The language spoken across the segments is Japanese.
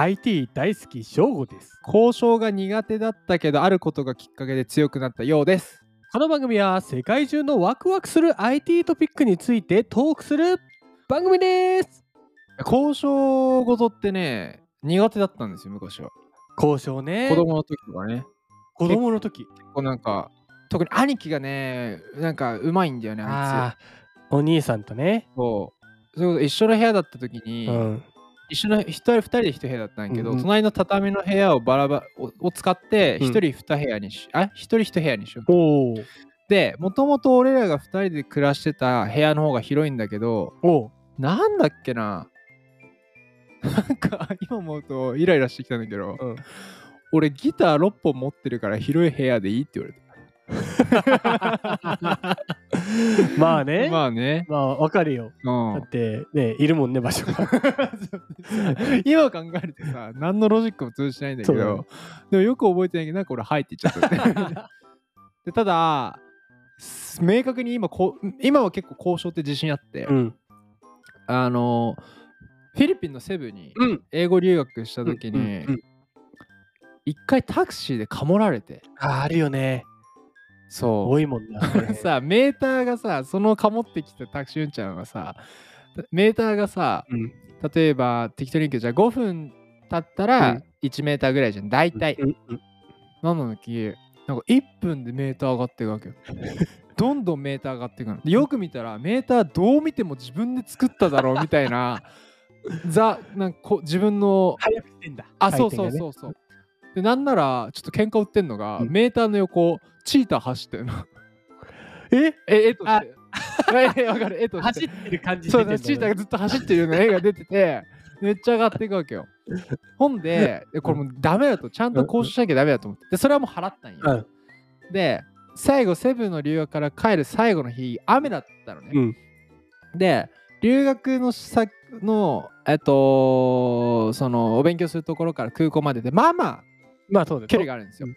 IT 大好き翔吾です。交渉が苦手だったけど、あることがきっかけで強くなったようです。この番組は世界中のワクワクする IT トピックについてトークする番組です。交渉事ってね、苦手だったんですよ、昔は。交渉ね。子供の時とかね。子供の時。こうなんか、特に兄貴がね、なんかうまいんだよね、あいああ、お兄さんとね。つ。そう。それこそ一緒の部屋だった時に、うん。一緒の一人二人で一部屋だったんやけど、うんうん。隣の畳の部屋をバラバラをを使ってうん。一人二部屋にし、あ一人一部屋にしようおお。でもともと俺らが二人で暮らしてた部屋の方が広いんだけどおう。なんだっけな。なんか今思うとイライラしてきたんだけど、うん。俺ギター6本持ってるから広い部屋でいいって言われ まあね。たまあね、まあ、わかるよ。うんだって、ね、いるもんね、場所が。今考えるとさ何のロジックも通じないんだけどでもよく覚えてないけどなんか俺「はい」って言っちゃったでただす明確に今こう今は結構交渉って自信あって、うん。あのフィリピンのセブにうん。英語留学した時に一回タクシーでかもられてああるよね。そ多いもんな。う さメーターがさそのかもってきたタクシー運転がさメーターがさうん。例えば適当に言うけどじゃあ5分経ったらうん。1メーターぐらいじゃん。大体、うんうんなのになんか1分でメーター上がっていくわけよ。どんどんメーター上がっていくの。でよく見たらメーターどう見ても自分で作っただろう みたいな。ザなんかこ自分の早くしてんだ。あそうそうう。そう。そうでなんならちょっと喧嘩売ってんのが、うん。メーターの横チーター走ってるの。え？え絵として。えわかる。絵として。走ってる感じそう出てんだだチーターがずっと走ってるような絵が出ててめっちゃ上がっていくわけよ。ほんででこれもうダメだと。ちゃんと交渉しなきゃダメだと思って。でそれはもう払ったんよ、うん。で最後セブンの留学から帰る最後の日雨だったのね、うん。で留学の先のえっとそのお勉強するところから空港まででまあまあまあそうだよ距離があるんですよ、うん。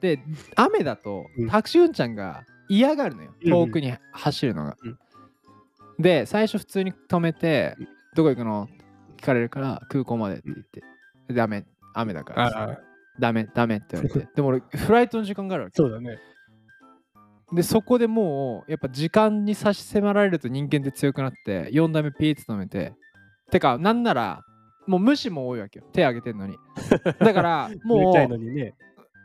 で雨だとうん。タクシー運ちゃんが嫌がるのよ。うん遠くに走るのが、うん。で最初普通に止めてうん「どこ行くの?」聞かれるから空港までって言って「ダメ雨だから。ダメダメ」って言われて。でも俺フライトの時間があるわけ。そうだね。でそこでもうやっぱ時間に差し迫られると人間って強くなって4打目ピーって止めて。てかなんならもう無視も多いわけよ手挙げてんのに だからもう。ね。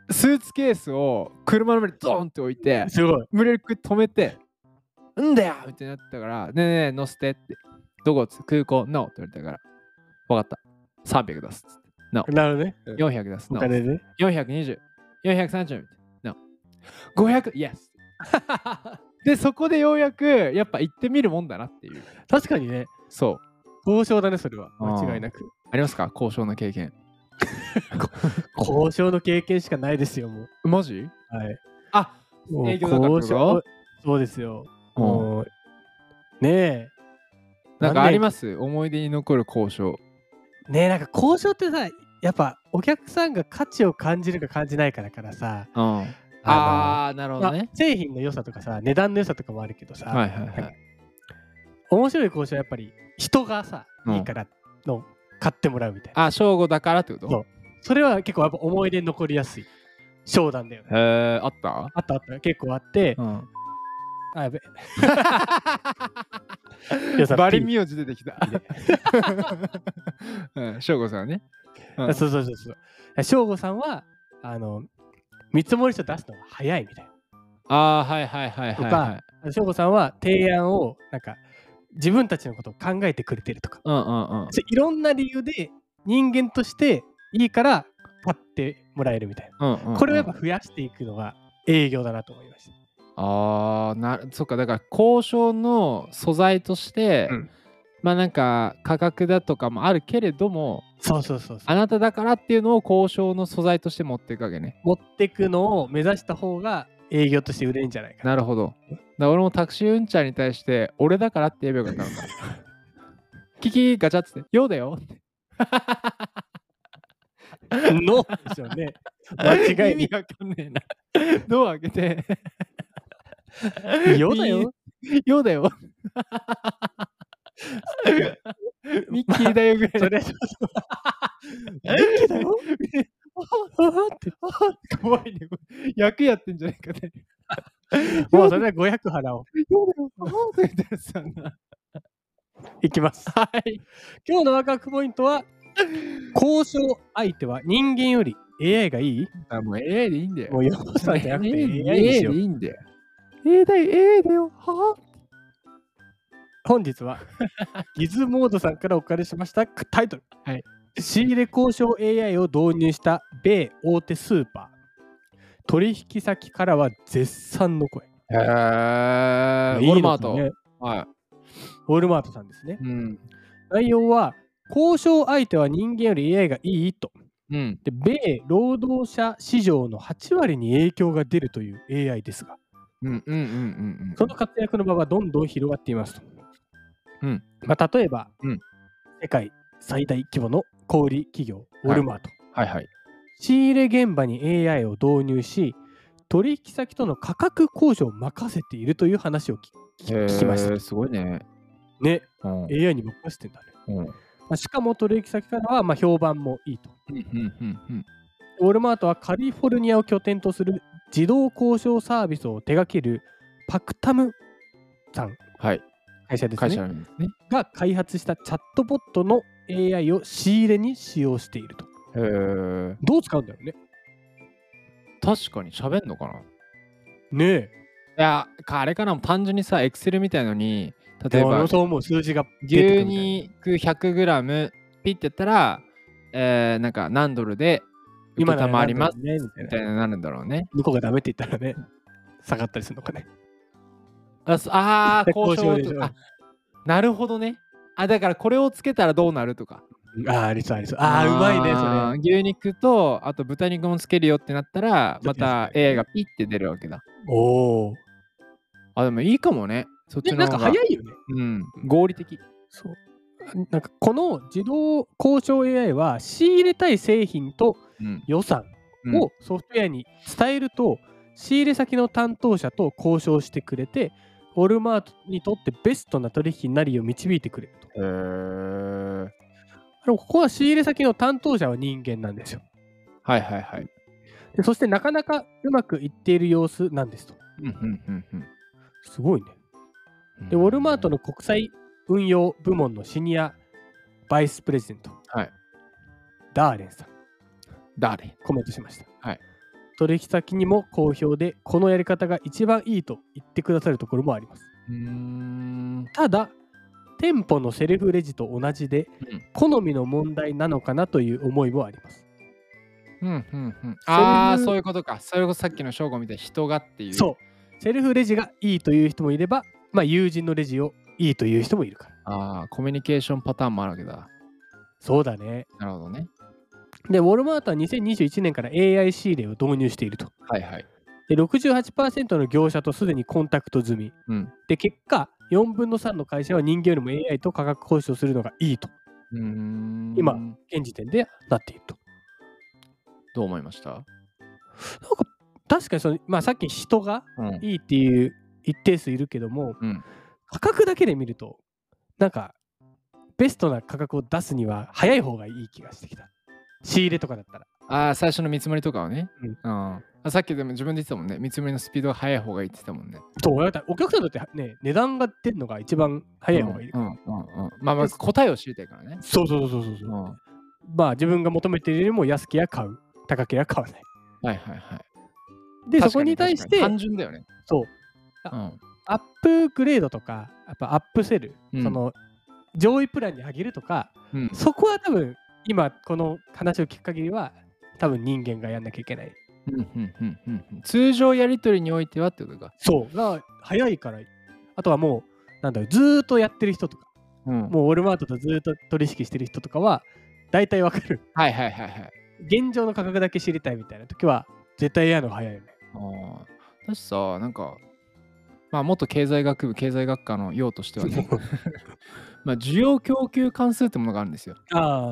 うスーツケースを車の上にドーンって置いてすごい。無理やり止めて「んだよ!」ってなったから「ねえねえ乗せて」って「どこ?」っつ空港「NO」って言われたから「分かった300出す」っつって「NO」なるほどね。400出すお NO 金でね。420、430、No。500、Yes。で、そこでようやく、やっぱ行ってみるもんだなっていう。確かにね。そう。交渉だね、それは。間違いなく。ありますか？交渉の経験。交渉の経験しかないですよ、もマジ？う。はい。あ営業交渉そうですよ。もう、ねえ。なんかありまます？思い出に残る交渉。ねえ、なんか交渉ってさ、やっぱお客さんが価値を感じるか感じないかだからさ、うん。あー、なるほまあどね。製品の良さとかさ、値段の良さとかもあるけどさ、はいはいはい。面白い交渉はやっぱり人がさ、うんいいからの買ってもらうみたいな。あ、正午だからってこと？そうそれは結構やっぱ思い出に残りやすい商談だよね。へえ、あった？あったあった結構あって、うん。あやべ。いやさバリピ名字出てきた。うん、正午さんね。うんあそうそうそうそう。省吾さんは、あの、見積書出すのが早いみたいな。あー、はいはいはいとはい、はいか。、省吾さんは提案を、なんか、自分たちのことを考えてくれてるとか、うんうんうん。いろんな理由で人間としていいから買ってもらえるみたいな。うんうんうんこれをやっぱ増やしていくのが営業だなと思いました。ああなそっかだから交渉の素材として、うんまあなんか価格だとかもあるけれどもそうそうそうそう。あなただからっていうのを交渉の素材として持っていくわけね持っていくのを目指した方が営業として売れるんじゃないか。な。なるほど。だ俺もタクシー運転に対して俺だからって言えばよかったのか。キキガチャっつって「ようだよ」っての？ですよね。間違い意味わかんねえな。ドア開けて。よだよ。ようだよ。ミッキーだよぐらいそれ、元気だよ 怖いね。役やってんじゃないかね。もうそれは500払おう。いきます。はい。今日のワクワクポイントは、交渉相手は人間より AI がいい？あ、もう AI でいいんだよ。もうヨコさんじゃなくて AI。でいいんだよ。AI だよ、AI だよ。は本日は、ギズモードさんからお借りしましたタイトル。はい仕入れ交渉 AI を導入した米大手スーパー。取引先からは絶賛の声。へー。いいウォルマート。はウォルマートさんですねい。。うん。内容は、交渉相手は人間より AI がいいと。うん。で米労働者市場の8割に影響が出るという AI ですが、うんうんうんうんその活躍の場はどんどん広がっていますと。うんまあ、例えば、うん世界最大規模の小売企業、ウォルマート。はいはい。仕入れ現場に AI を導入し、取引先との価格交渉を任せているという話を聞きました。すごいね。ね、うん AI に任せてんだね。うんまあ、しかも取引先からはまあ評判もいいと。ウォルマートはカリフォルニアを拠点とする自動交渉サービスを手掛けるパクタムさん、はい。会社ですね、ね。が開発したチャットボットの AI を仕入れに使用していると。へー。どう使うんだろうね。確かに喋んのかな？ねえ。いや、かあれかな、単純にさ、エクセルみたいのに、例えばそう思う数字が牛肉 100g ピッてやったら、えー、なんか何ドルでな今たまりますねみたいななるんだろうね。向こうがダメって言ったらね、下がったりするのかね。あ、そあー交 交渉でしょなるほどね。あ、だからこれをつけたらどうなるとか。ああ、ありそうありそう。ああ、うまいね、そあー牛肉と、あと豚肉もつけるよってなったら、また AI がピッて出るわけだ。れ。おお。あ、でもいいかもね。そっちね、なんか。早いよね。うん。合理的。そう。なんかこの自動交渉 AI は仕入れたい製品とうん。予算うんをソフトウェアに伝えると、仕入れ先の担当者と交渉してくれて、ウォルマートにとってベストな取引になるよう導いてくれると。へー。でもここは仕入れ先の担当者は人間なんですよ。はいはいはい。でそしてなかなかうまくいっている様子なんですと。うんうんうんうんすごいね。で、ウォルマートの国際運用部門のシニアバイスプレジデント、はい。ダーレンさん、誰コメントしました。はい取引先にも好評で、このやり方が一番いいと言ってくださるところもあります。ただ、店舗のセルフレジと同じで、うん好みの問題なのかなという思いもあります。うんうんうん。ああ、そういうそういうことか。それこそさっきの正吾みたいに人がっていう。そう。セルフレジがいいという人もいれば、まあ、友人のレジをいいという人もいるから。ああ、コミュニケーションパターンもあるわけだ。そうだね。なるほどね。で、ウォルマートは2021年から AI 仕入れを導入していると。はいはい。で、68%の業者とすでにコンタクト済み。うん。で、結果、4分の3の会社は人間よりも AI と価格交渉するのがいいと、うーん今現時点でなっていると。どう思いました？なんか、確かにその、まあ、さっき人がうん。いいっていう一定数いるけども、うん価格だけで見ると、なんか、ベストな価格を出すには早い方がいい気がしてきた。仕入れとかだったら。ああ、最初の見積もりとかはね。うんうんあさっきでも自分で言ってたもんね。見積もりのスピードが速い方がいいって言ってたもんね。そう、お客さんだってね、値段が出るのが一番早い方がいい。うんうんうんうん。まあまあ答えを知りたいからね。そうそうそうそうそう。うん。はまあ自分が求めているよりも安ければ買う。高ければ買わない。いはいはい。で、そこに対して、単純だよね。そう、うん。アップグレードとか、やっぱアップセル、うんその上位プランに上げるとか、うん。そこは多分、今この話を聞く限りは、多分人間がやんなきゃいけない。うんうんうんうんうん通常やり取りにおいてはってことか。そう。が早いから、あとはもう、なんだろう、ずーっとやってる人とか、うん。もうウォルマートとずーっと取引してる人とかは、大体わかる。はいはいはいはい。現状の価格だけ知りたいみたいな時は、絶対やるのが早いよね。ああ。私さ、なんか、まあ元経済学部、経済学科の用としてはね、まあ需要供給関数ってものがあるんですよ。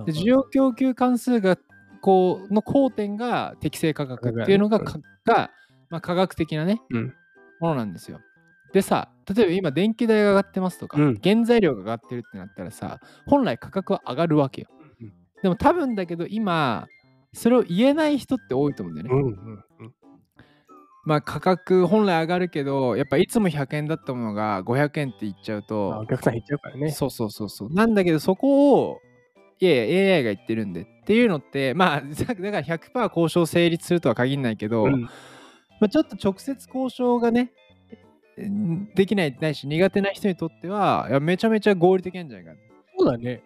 で需要供給関数がこうの交点が適正価格っていうのがかが、まあ、科学的なね、うんものなんですよ。でさ例えば今電気代が上がってますとか、うん原材料が上がってるってなったらさ本来価格は上がるわけよ。うんでも多分だけど今それを言えない人って多いと思うんだよね、うんうんうん。まあ価格本来上がるけどやっぱいつも100円だったものが500円って言っちゃうあとお客さん減っちゃうからね。そうそうそうそう。なんだけどそこをいやいや AI が言ってるんでっていうのってまあ だから100%交渉成立するとは限らないけど、うん。まあ、ちょっと直接交渉がねんできないないし苦手な人にとってはいやめちゃめちゃ合理的なんじゃないかな。そうだね。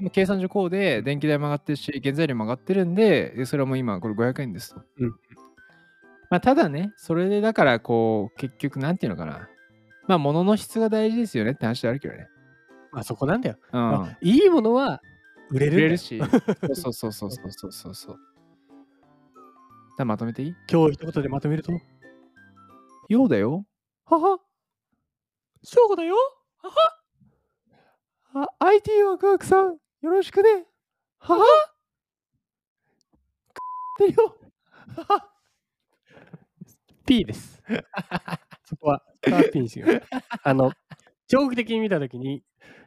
今計算上こうで電気代も上がってるし原材料も上がってるんででそれはもう今これ500円ですと、うんまあ、ただねそれでだからこう結局なんていうのかな。まあ物の質が大事ですよねって話であるけどね。まあそこなんだよ。うん。まあいいものは売れる売れるし。そうそうそうそうそうそうそう。じゃあまとめていい？今日一言でまとめると、ようだよ。はは。正午だよ。あ IT ワクワクさんよろしくね。はは。ってるよ。はは P です。そこは、スターピンしよう。あの、長期的に見たときに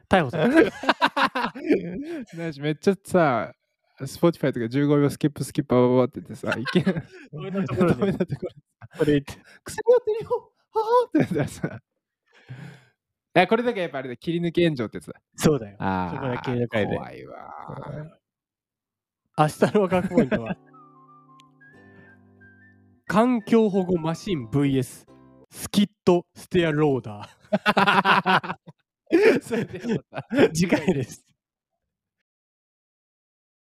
逮捕される。なんしめっちゃさ、Spotify とか15秒スキップスキップバババっててさ、いけない。止めたところで止めたところこれ言って、薬やってるよははって言ったらさ。いや、これだけやっぱあれだ、切り抜け炎上ってやつだ。そうだよ。あそこだけ抜かれて怖いわ。明日のワクワクポイントは、環境保護マシン VS スキットステアローダー。次回です。